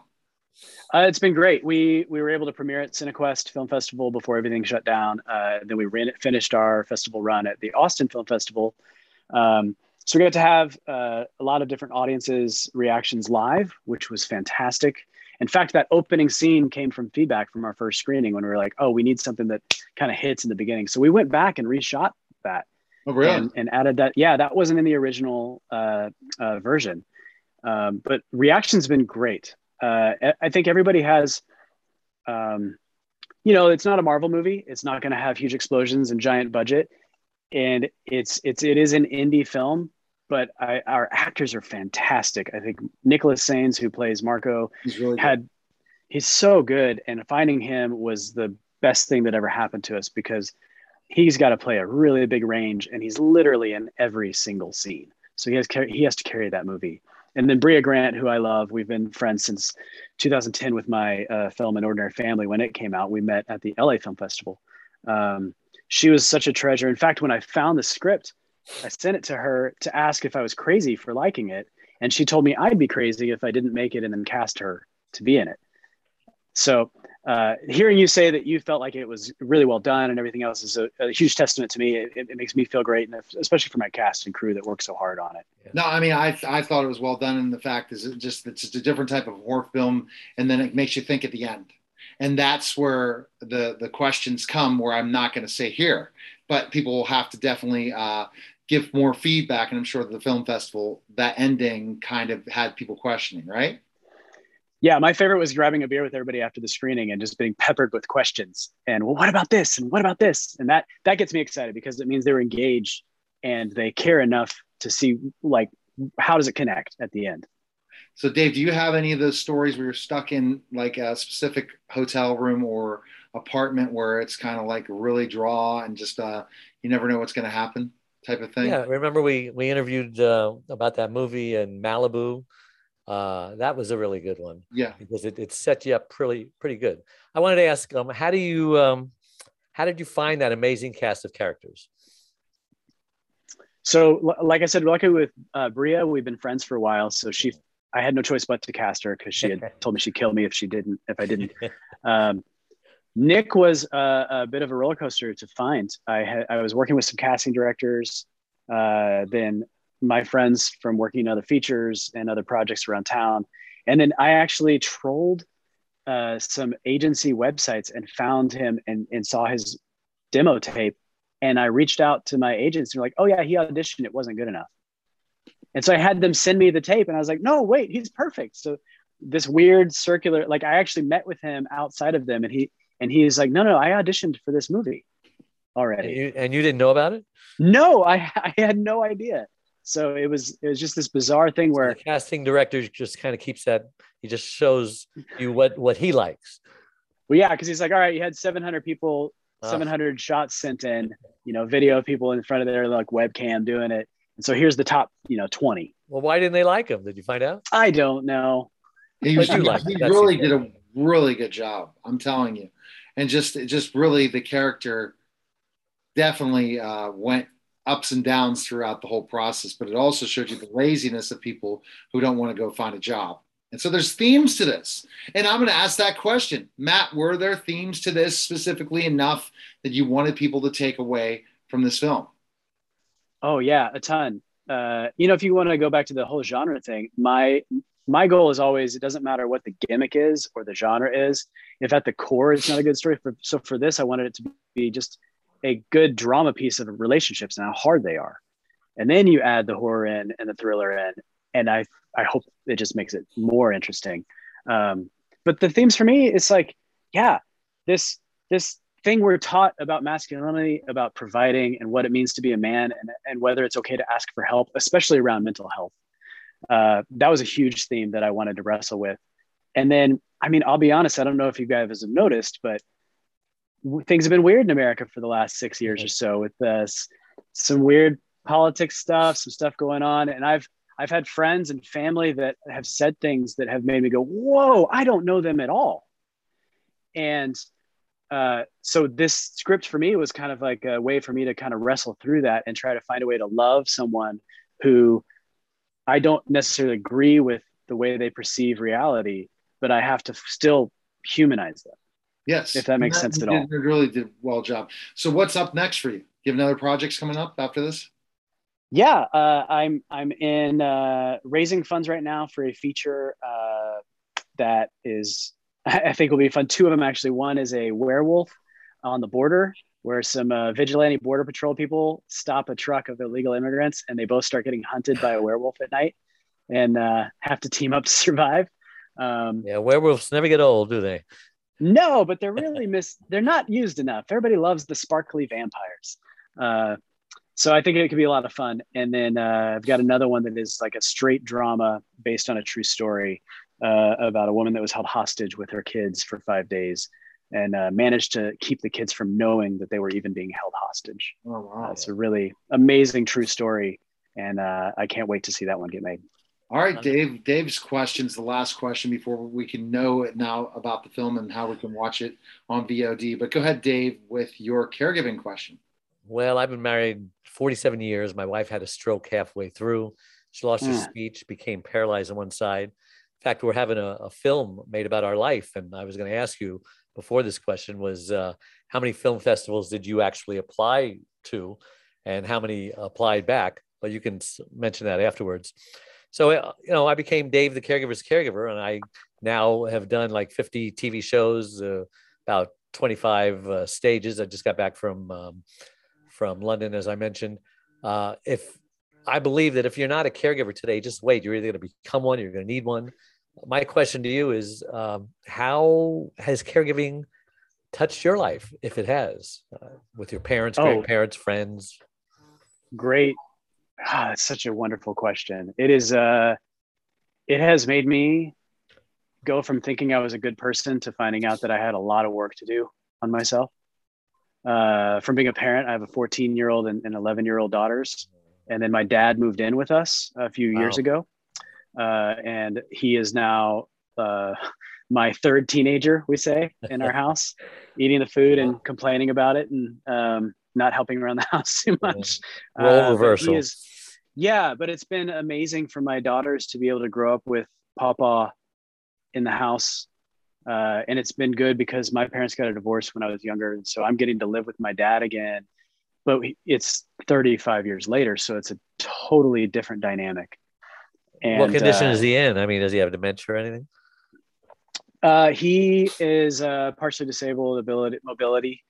Uh, it's been great. We we were able to premiere at Cinequest Film Festival before everything shut down. Uh, then we ran it, finished our festival run at the Austin Film Festival um, so we got to have uh, a lot of different audiences' reactions live, which was fantastic. In fact, that opening scene came from feedback from our first screening when we were like, "Oh, we need something that kind of hits in the beginning." So we went back and reshot that. Oh, really? And, and added that. Yeah, that wasn't in the original uh, uh, version, um, but reaction's been great. Uh, I think everybody has. Um, you know, it's not a Marvel movie. It's not going to have huge explosions and giant budget and it's it's it is an indie film but I, our actors are fantastic i think nicholas sains who plays marco he's really had he's so good and finding him was the best thing that ever happened to us because he's got to play a really big range and he's literally in every single scene so he has he has to carry that movie and then Bria Grant, who I love, we've been friends since 2010 with my uh, film An Ordinary Family. When it came out, we met at the LA Film Festival. Um, she was such a treasure. In fact, when I found the script, I sent it to her to ask if I was crazy for liking it. And she told me I'd be crazy if I didn't make it and then cast her to be in it. So, uh, hearing you say that you felt like it was really well done and everything else is a, a huge testament to me. It, it, makes me feel great, and especially for my cast and crew that worked so hard on it. No, I mean, I, I thought it was well done, and the fact is, it just it's just a different type of horror film, and then it makes you think at the end and that's where the the questions come where i'm not going to say here but people will have to definitely uh, give more feedback. And i'm sure the film festival that ending kind of had people questioning right? Yeah my favorite was grabbing a beer with everybody after the screening and just being peppered with questions. And well what about this? And what about this? And that that gets me excited because it means they're engaged and they care enough to see like how does it connect at the end so, Dave, do you have any of those stories where you're stuck in like a specific hotel room or apartment where it's kind of like really draw and just uh, you never know what's going to happen type of thing? Yeah, remember we we interviewed uh, about that movie in Malibu. Uh, that was a really good one. Yeah, because it, it set you up pretty pretty good. I wanted to ask, um, how do you um, how did you find that amazing cast of characters? So, like I said, luckily with uh, Brea, we've been friends for a while. So she I had no choice but to cast her because she had told me she'd kill me if she didn't, if I didn't. Um, Nick was a, a, bit of a roller coaster to find. I had, I was working with some casting directors. Uh, then my friends from working other features and other projects around town. And then I actually trolled uh, some agency websites and found him and, and saw his demo tape. And I reached out to my agents and like, oh yeah, he auditioned. It wasn't good enough. And so I had them send me the tape and I was like, no, wait, he's perfect. So this weird circular, like I actually met with him outside of them and he, and he's like, no, no, I auditioned for this movie already. And you, and you didn't know about it? No, I, I had no idea. So it was, it was just this bizarre thing where the casting director just kind of keeps that. He just shows you what, what he likes. Well, yeah. Cause he's like, all right, you had 700 people, uh. 700 shots sent in, you know, video of people in front of their like webcam doing it. And so here's the top, you know, 20. Well, why didn't they like him? Did you find out? I don't know. He, was, he, he really did a really good job. I'm telling you, and just just really the character definitely uh, went ups and downs throughout the whole process. But it also showed you the laziness of people who don't want to go find a job. And so there's themes to this. And I'm going to ask that question. Matt, were there themes to this specifically enough that you wanted people to take away from this film? Oh yeah, a ton. Uh, you know, if you want to go back to the whole genre thing, my my goal is always it doesn't matter what the gimmick is or the genre is. If at the core it's not a good story, for, so for this, I wanted it to be just a good drama piece of relationships and how hard they are, and then you add the horror in and the thriller in, and I I hope it just makes it more interesting. Um, but the themes for me, it's like, yeah, this this thing we're taught about masculinity, about providing, and what it means to be a man, and, and whether it's okay to ask for help, especially around mental health. Uh, that was a huge theme that I wanted to wrestle with. And then, I mean, I'll be honest, I don't know if you guys have noticed, but things have been weird in America for the last six years or so with this, some weird politics stuff, some stuff going on. And I've, I've had friends and family that have said things that have made me go, whoa, I don't know them at all. And uh, so this script for me was kind of like a way for me to kind of wrestle through that and try to find a way to love someone who I don't necessarily agree with the way they perceive reality, but I have to still humanize them. Yes, if that makes that, sense at all. It really did well job. So what's up next for you? You have another projects coming up after this? Yeah, uh, I'm I'm in uh, raising funds right now for a feature uh, that is I think will be fun. Two of them actually. One is a werewolf on the border, where some uh, vigilante border patrol people stop a truck of illegal immigrants, and they both start getting hunted by a werewolf at night, and uh, have to team up to survive. Um, yeah, werewolves never get old, do they? No, but they're really miss. They're not used enough. Everybody loves the sparkly vampires. Uh, so I think it could be a lot of fun. And then uh, I've got another one that is like a straight drama based on a true story uh, about a woman that was held hostage with her kids for five days and uh, managed to keep the kids from knowing that they were even being held hostage. Oh, wow. Uh, it's a really amazing true story. And uh, I can't wait to see that one get made. All right, Dave. Dave's question is the last question before we can know it now about the film and how we can watch it on VOD. But go ahead, Dave, with your caregiving question. Well, I've been married 47 years. My wife had a stroke halfway through. She lost her hmm. speech, became paralyzed on one side fact, we're having a, a, film made about our life, and I was going to ask you before this question was uh, how many film festivals did you actually apply to, and how many applied back? But you can mention that afterwards. So uh, you know, I became Dave the caregiver's caregiver, and I now have done like 50 TV shows, uh, about 25 uh, stages. I just got back from um, from London, as I mentioned. Uh, if I believe that if you're not a caregiver today, just wait. You're either going to become one, you're going to need one my question to you is um, how has caregiving touched your life if it has uh, with your parents oh, grandparents friends? Great. Ah, that's such a wonderful question. It is uh it has made me go from thinking i was a good person to finding out that i had a lot of work to do on myself. Uh, from being a parent i have a 14 year old and, and 11 year old daughters. And then my dad moved in with us a few wow. years ago uh, and he is now uh, my third teenager, we say, in our house, eating the food and complaining about it and um, not helping around the house too much. Role uh, reversal. Is, yeah, but it's been amazing for my daughters to be able to grow up with Papa in the house. Uh, and it's been good because my parents got a divorce when I was younger. And so I'm getting to live with my dad again. But it's 35 years later. So it's a totally different dynamic. And, what condition uh, is he in? I mean, does he have dementia or anything? Uh, he is uh, partially disabled, ability mobility.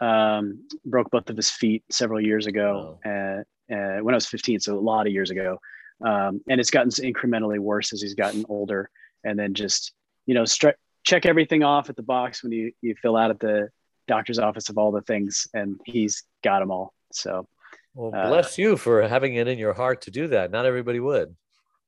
Um, broke both of his feet several years ago, oh. uh, uh, when I was 15, so a lot of years ago. Um, and it's gotten incrementally worse as he's gotten older. And then just you know, stri- check everything off at the box when you you fill out at the doctor's office of all the things, and he's got them all. So, well, uh, bless you for having it in your heart to do that. Not everybody would.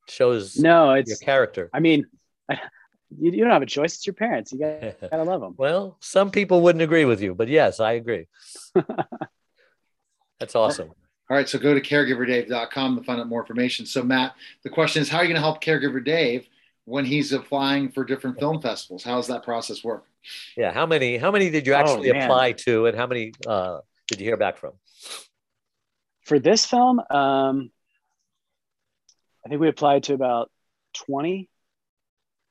Shows no, it's your character. I mean, you, you don't have a choice. It's your parents. You gotta, gotta love them. well, some people wouldn't agree with you, but yes, I agree. That's awesome. All right, so go to caregiverdave.com to find out more information. So, Matt, the question is, how are you going to help Caregiver Dave when he's applying for different film festivals? How does that process work? Yeah, how many? How many did you oh, actually oh, apply to, and how many uh, did you hear back from? For this film, um, I think we applied to about twenty,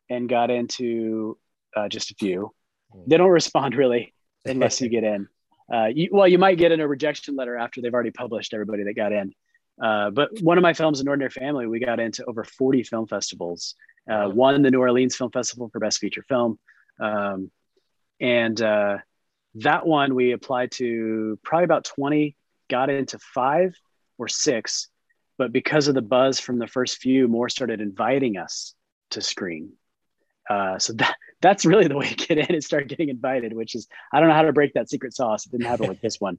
and got into uh, just a few. Hmm. They don't respond really unless you get in. Uh, you, well, you might get in a rejection letter after they've already published everybody that got in. Uh, but one of my films, An Ordinary Family, we got into over 40 film festivals. Uh, won the New Orleans Film Festival for Best Feature Film. Um, and uh, that one we applied to probably about 20, got into five or six. But because of the buzz from the first few, more started inviting us to screen. Uh, so that that's really the way to get in and start getting invited, which is I don't know how to break that secret sauce. It didn't happen with this one.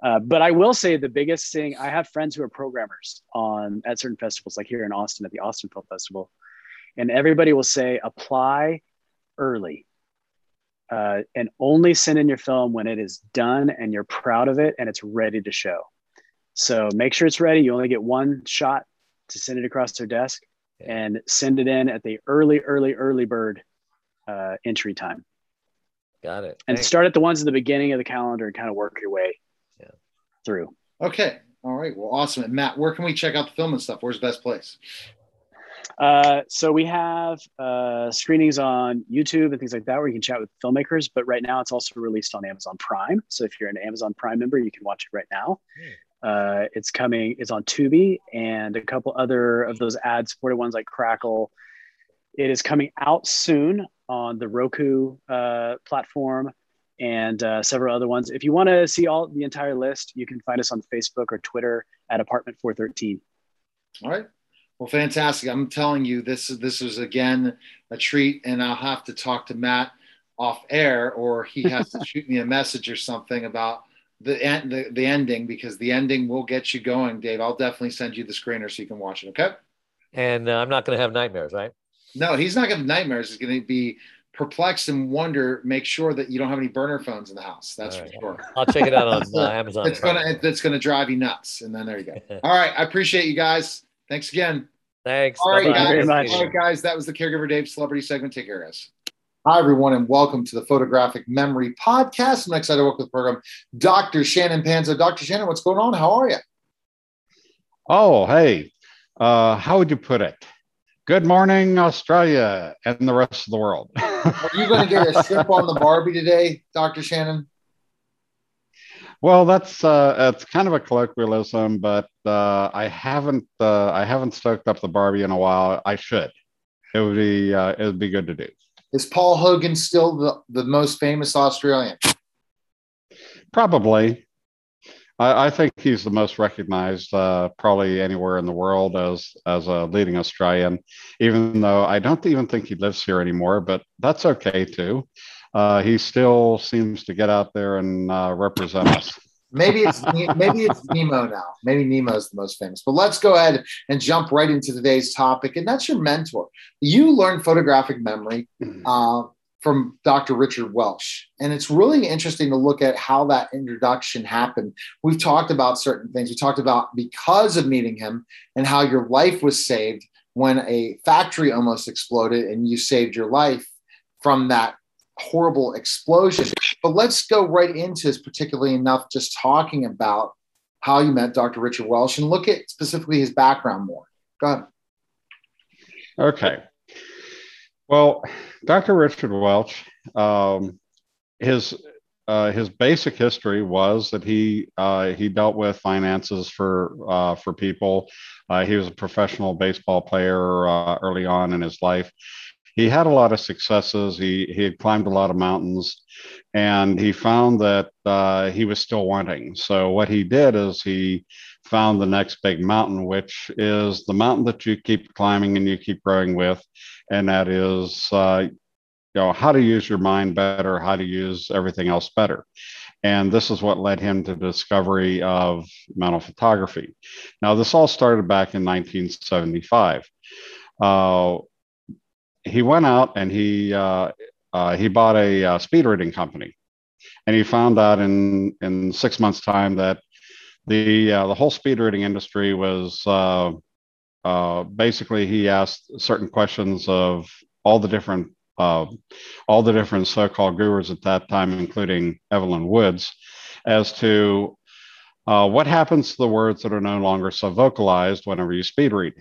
Uh, but I will say the biggest thing I have friends who are programmers on at certain festivals, like here in Austin at the Austin Film Festival, and everybody will say apply early uh, and only send in your film when it is done and you're proud of it and it's ready to show. So make sure it's ready. You only get one shot to send it across their desk and send it in at the early, early, early bird uh, entry time. Got it. And Thanks. start at the ones at the beginning of the calendar and kind of work your way yeah. through. Okay. All right. Well, awesome. And Matt, where can we check out the film and stuff? Where's the best place? Uh, so we have uh, screenings on YouTube and things like that where you can chat with filmmakers. But right now, it's also released on Amazon Prime. So if you're an Amazon Prime member, you can watch it right now. Uh, it's coming. It's on Tubi and a couple other of those ad-supported ones like Crackle. It is coming out soon on the Roku uh, platform and uh, several other ones. If you want to see all the entire list, you can find us on Facebook or Twitter at Apartment 413. All right. Well, fantastic. I'm telling you, this this is again a treat, and I'll have to talk to Matt off air, or he has to shoot me a message or something about the end the, the ending because the ending will get you going, Dave. I'll definitely send you the screener so you can watch it. Okay. And uh, I'm not going to have nightmares, right? No, he's not going to have nightmares. He's going to be perplexed and wonder. Make sure that you don't have any burner phones in the house. That's right. for sure. I'll check it out on uh, Amazon. It's gonna it's gonna drive you nuts, and then there you go. All right, I appreciate you guys. Thanks again. Thanks. All right, guys. All right, guys. That was the Caregiver Dave Celebrity segment. Take care, guys. Hi, everyone, and welcome to the Photographic Memory Podcast. I'm excited to work with the program Dr. Shannon Panza. Dr. Shannon, what's going on? How are you? Oh, hey. Uh, how would you put it? Good morning, Australia and the rest of the world. are you going to get a ship on the Barbie today, Dr. Shannon? Well, that's uh, it's kind of a colloquialism, but uh, I haven't uh, I haven't stoked up the Barbie in a while. I should. It would be uh, it would be good to do. Is Paul Hogan still the, the most famous Australian? Probably. I, I think he's the most recognized, uh, probably anywhere in the world as as a leading Australian. Even though I don't even think he lives here anymore, but that's okay too uh, he still seems to get out there and uh, represent us. Maybe it's maybe it's Nemo now. Maybe Nemo is the most famous. But let's go ahead and jump right into today's topic, and that's your mentor. You learned photographic memory uh, from Dr. Richard Welch, and it's really interesting to look at how that introduction happened. We've talked about certain things. We talked about because of meeting him and how your life was saved when a factory almost exploded, and you saved your life from that horrible explosion. But let's go right into this, particularly enough just talking about how you met Dr. Richard Welch and look at specifically his background more. Go ahead. Okay. Well, Dr. Richard Welch, um, his uh, his basic history was that he uh, he dealt with finances for uh, for people. Uh, he was a professional baseball player uh, early on in his life. He had a lot of successes. He he had climbed a lot of mountains, and he found that uh, he was still wanting. So what he did is he found the next big mountain, which is the mountain that you keep climbing and you keep growing with, and that is you know how to use your mind better how to use everything else better and this is what led him to the discovery of mental photography now this all started back in 1975 uh, he went out and he uh, uh, he bought a uh, speed reading company and he found out in in six months time that the uh, the whole speed reading industry was uh, basically he asked certain questions of all the different uh, all the different so-called gurus at that time, including Evelyn Woods, as to uh, what happens to the words that are no longer so vocalized whenever you speed read.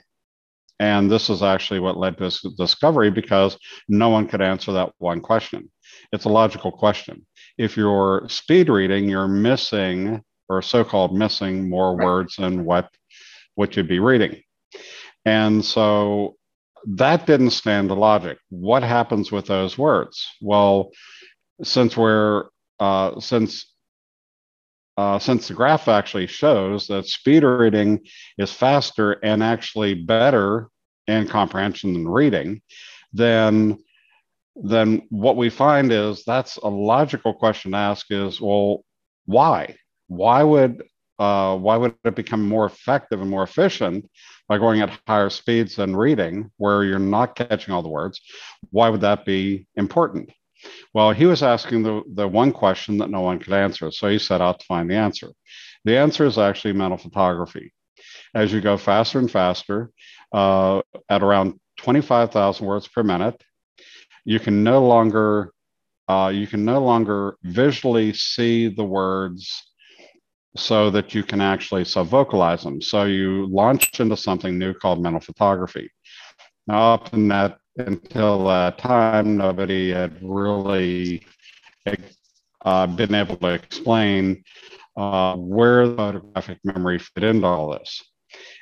And this is actually what led to this discovery because no one could answer that one question. It's a logical question. If you're speed reading, you're missing or so-called missing more right. words than what what you'd be reading. And so that didn't stand to logic. What happens with those words? Well, since we're uh, since uh, since the graph actually shows that speed reading is faster and actually better in comprehension than reading, then then what we find is that's a logical question to ask is well why why would uh, why would it become more effective and more efficient by going at higher speeds than reading, where you're not catching all the words? Why would that be important? Well, he was asking the, the one question that no one could answer. So he set out to find the answer. The answer is actually mental photography. As you go faster and faster, uh, at around 25,000 words per minute, you can no longer uh, you can no longer visually see the words so that you can actually sub vocalize them. So you launch into something new called mental photography. Now, up in that until that time, nobody had really uh, been able to explain uh, where the photographic memory fit into all this.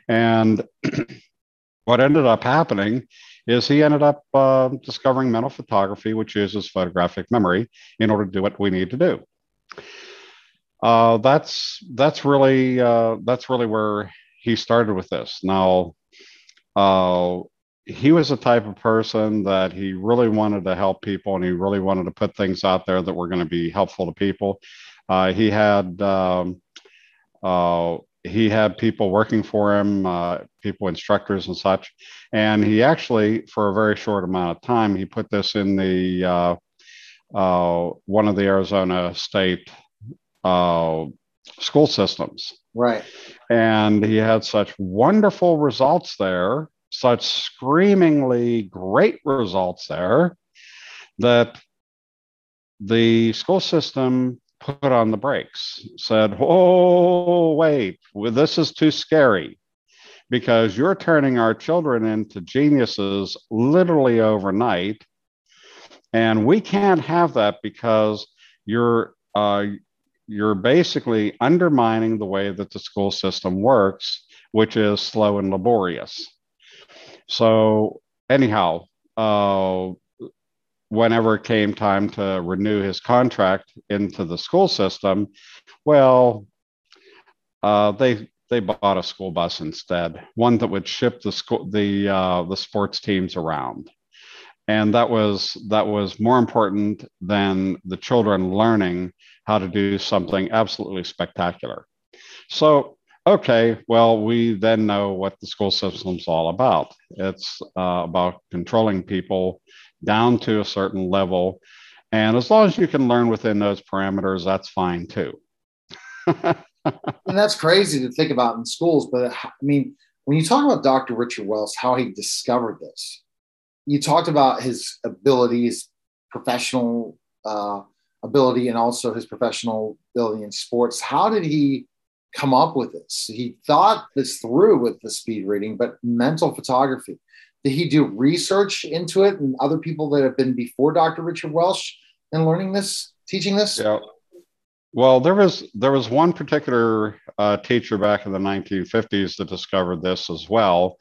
And what ended up happening is he ended up uh, discovering mental photography, which uses photographic memory in order to do what we need to do uh, that's that's really uh, that's really where he started with this. Now, uh, he was a type of person that he really wanted to help people, and he really wanted to put things out there that were going to be helpful to people. Uh, he had um, uh, he had people working for him, uh, people instructors and such, and he actually, for a very short amount of time, he put this in the one of the Arizona state uh, school systems. Right. And he had such wonderful results there, such screamingly great results there, that the school system put on the brakes, said, Oh, wait, well, this is too scary because you're turning our children into geniuses literally overnight. And we can't have that because you're uh, you're basically undermining the way that the school system works, which is slow and laborious. So, anyhow, uh, whenever it came time to renew his contract into the school system, well, uh, they they bought a school bus instead, one that would ship the school the uh, the sports teams around, and that was that was more important than the children learning how to do something absolutely spectacular. So, okay, well, we then know what the school system's all about. It's uh, about controlling people down to a certain level. And as long as you can learn within those parameters, that's fine too. and that's crazy to think about in schools. But I mean, when you talk about Dr. Richard Wells, how he discovered this, you talked about his abilities, professional uh, ability and also his professional ability in sports. How did he come up with this? He thought this through with the speed reading, but mental photography. Did he do research into it and other people that have been before Dr. Richard Welch and learning this, teaching this? Yeah. Well, there was there was one particular uh, teacher back in the 1950s that discovered this as well,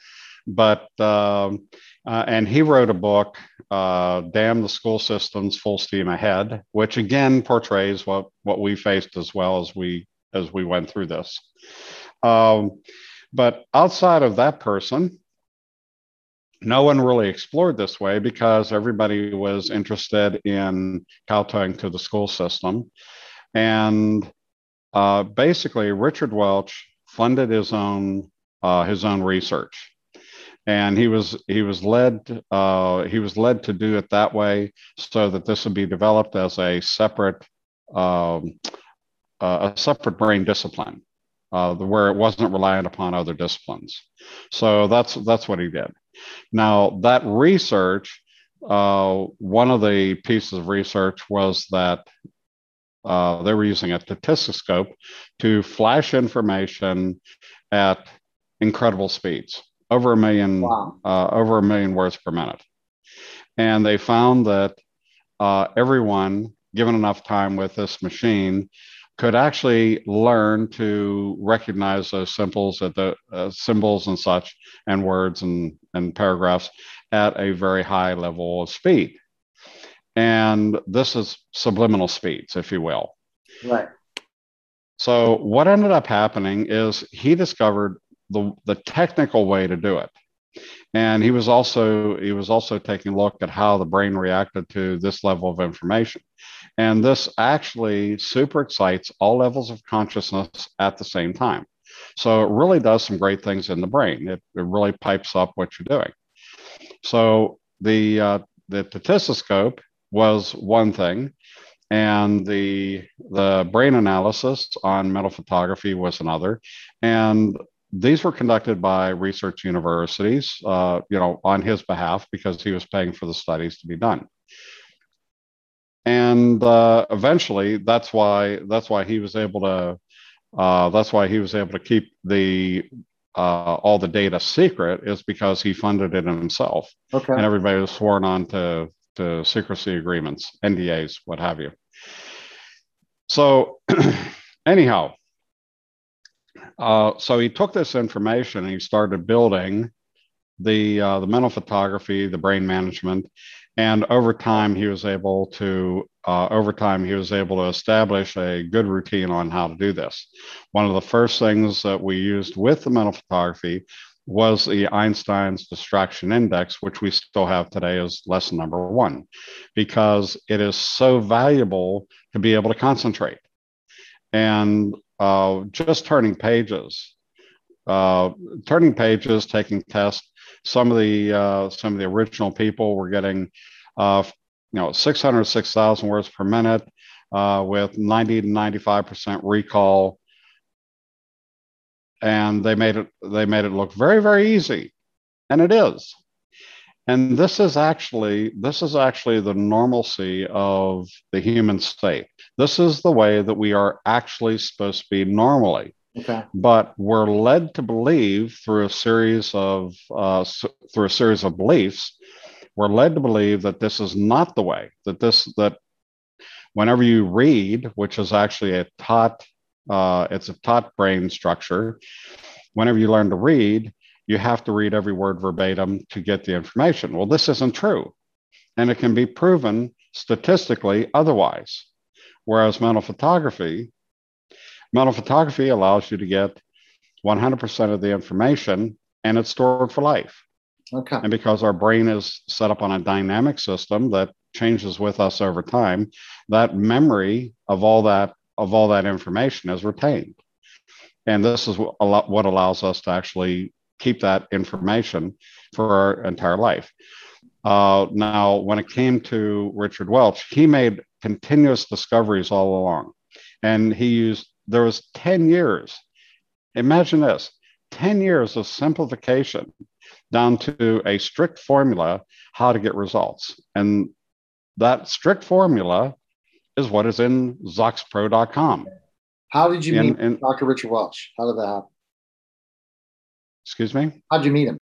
but um, uh, and he wrote a book, uh, "Damn the School Systems, Full Steam Ahead," which again portrays what what we faced as well as we as we went through this. Um, but outside of that person, no one really explored this way because everybody was interested in kowtowing to the school system. And uh, basically, Richard Welch funded his own uh, his own research, and he was he was led uh, he was led to do it that way so that this would be developed as a separate um, a separate brain discipline. Uh, where it wasn't reliant upon other disciplines. So that's that's what he did. Now that research, uh, one of the pieces of research was that uh, they were using a tachistoscope to flash information at incredible speeds, over a million, wow. uh, over a million words per minute. And they found that uh, everyone, given enough time with this machine, could actually learn to recognize those symbols at the uh, symbols and such and words and, and paragraphs at a very high level of speed. And this is subliminal speeds, if you will. Right. So what ended up happening is he discovered the, the technical way to do it. And he was also he was also taking a look at how the brain reacted to this level of information. And this actually super excites all levels of consciousness at the same time. So it really does some great things in the brain. It, it really pipes up what you're doing. So the uh, the tachistoscope was one thing, and the the brain analysis on mental photography was another, and these were conducted by research universities, uh, you know, on his behalf because he was paying for the studies to be done. And uh, eventually, that's why that's why he was able to uh, that's why he was able to keep the uh, all the data secret is because he funded it himself. Okay. And everybody was sworn on to to secrecy agreements, NDAs, what have you. So, anyhow, uh, so he took this information and he started building the uh, the mental photography, the brain management, and over time he was able to uh, over time he was able to establish a good routine on how to do this. One of the first things that we used with the mental photography was the Einstein's distraction index, which we still have today as lesson number one, because it is so valuable to be able to concentrate. And uh, just turning pages, uh, turning pages, taking tests. Some of the uh, some of the original people were getting, uh, you know, 606,000 words per minute uh, with 90 to 95 percent recall. And they made it they made it look very very easy. And it is. And this is actually this is actually the normalcy of the human state. This is the way that we are actually supposed to be normally okay. but we're led to believe through a series of uh, through a series of beliefs we're led to believe that this is not the way that this that whenever you read which is actually a taught uh, it's a taught brain structure. Whenever you learn to read, you have to read every word verbatim to get the information. Well, this isn't true. And it can be proven statistically otherwise. Whereas mental photography, mental photography allows you to get 100% of the information and it's stored for life. Okay. And because our brain is set up on a dynamic system that changes with us over time, that memory of all that of all that information is retained. And this is what allows us to actually keep that information for our entire life. Uh, now, when it came to Richard Welch, he made continuous discoveries all along. And he used, there was 10 years. Imagine this 10 years of simplification down to a strict formula how to get results. And that strict formula is what is in ZoxPro.com. How did you meet Dr. Richard Welch? How did that happen? Excuse me? How'd you meet him?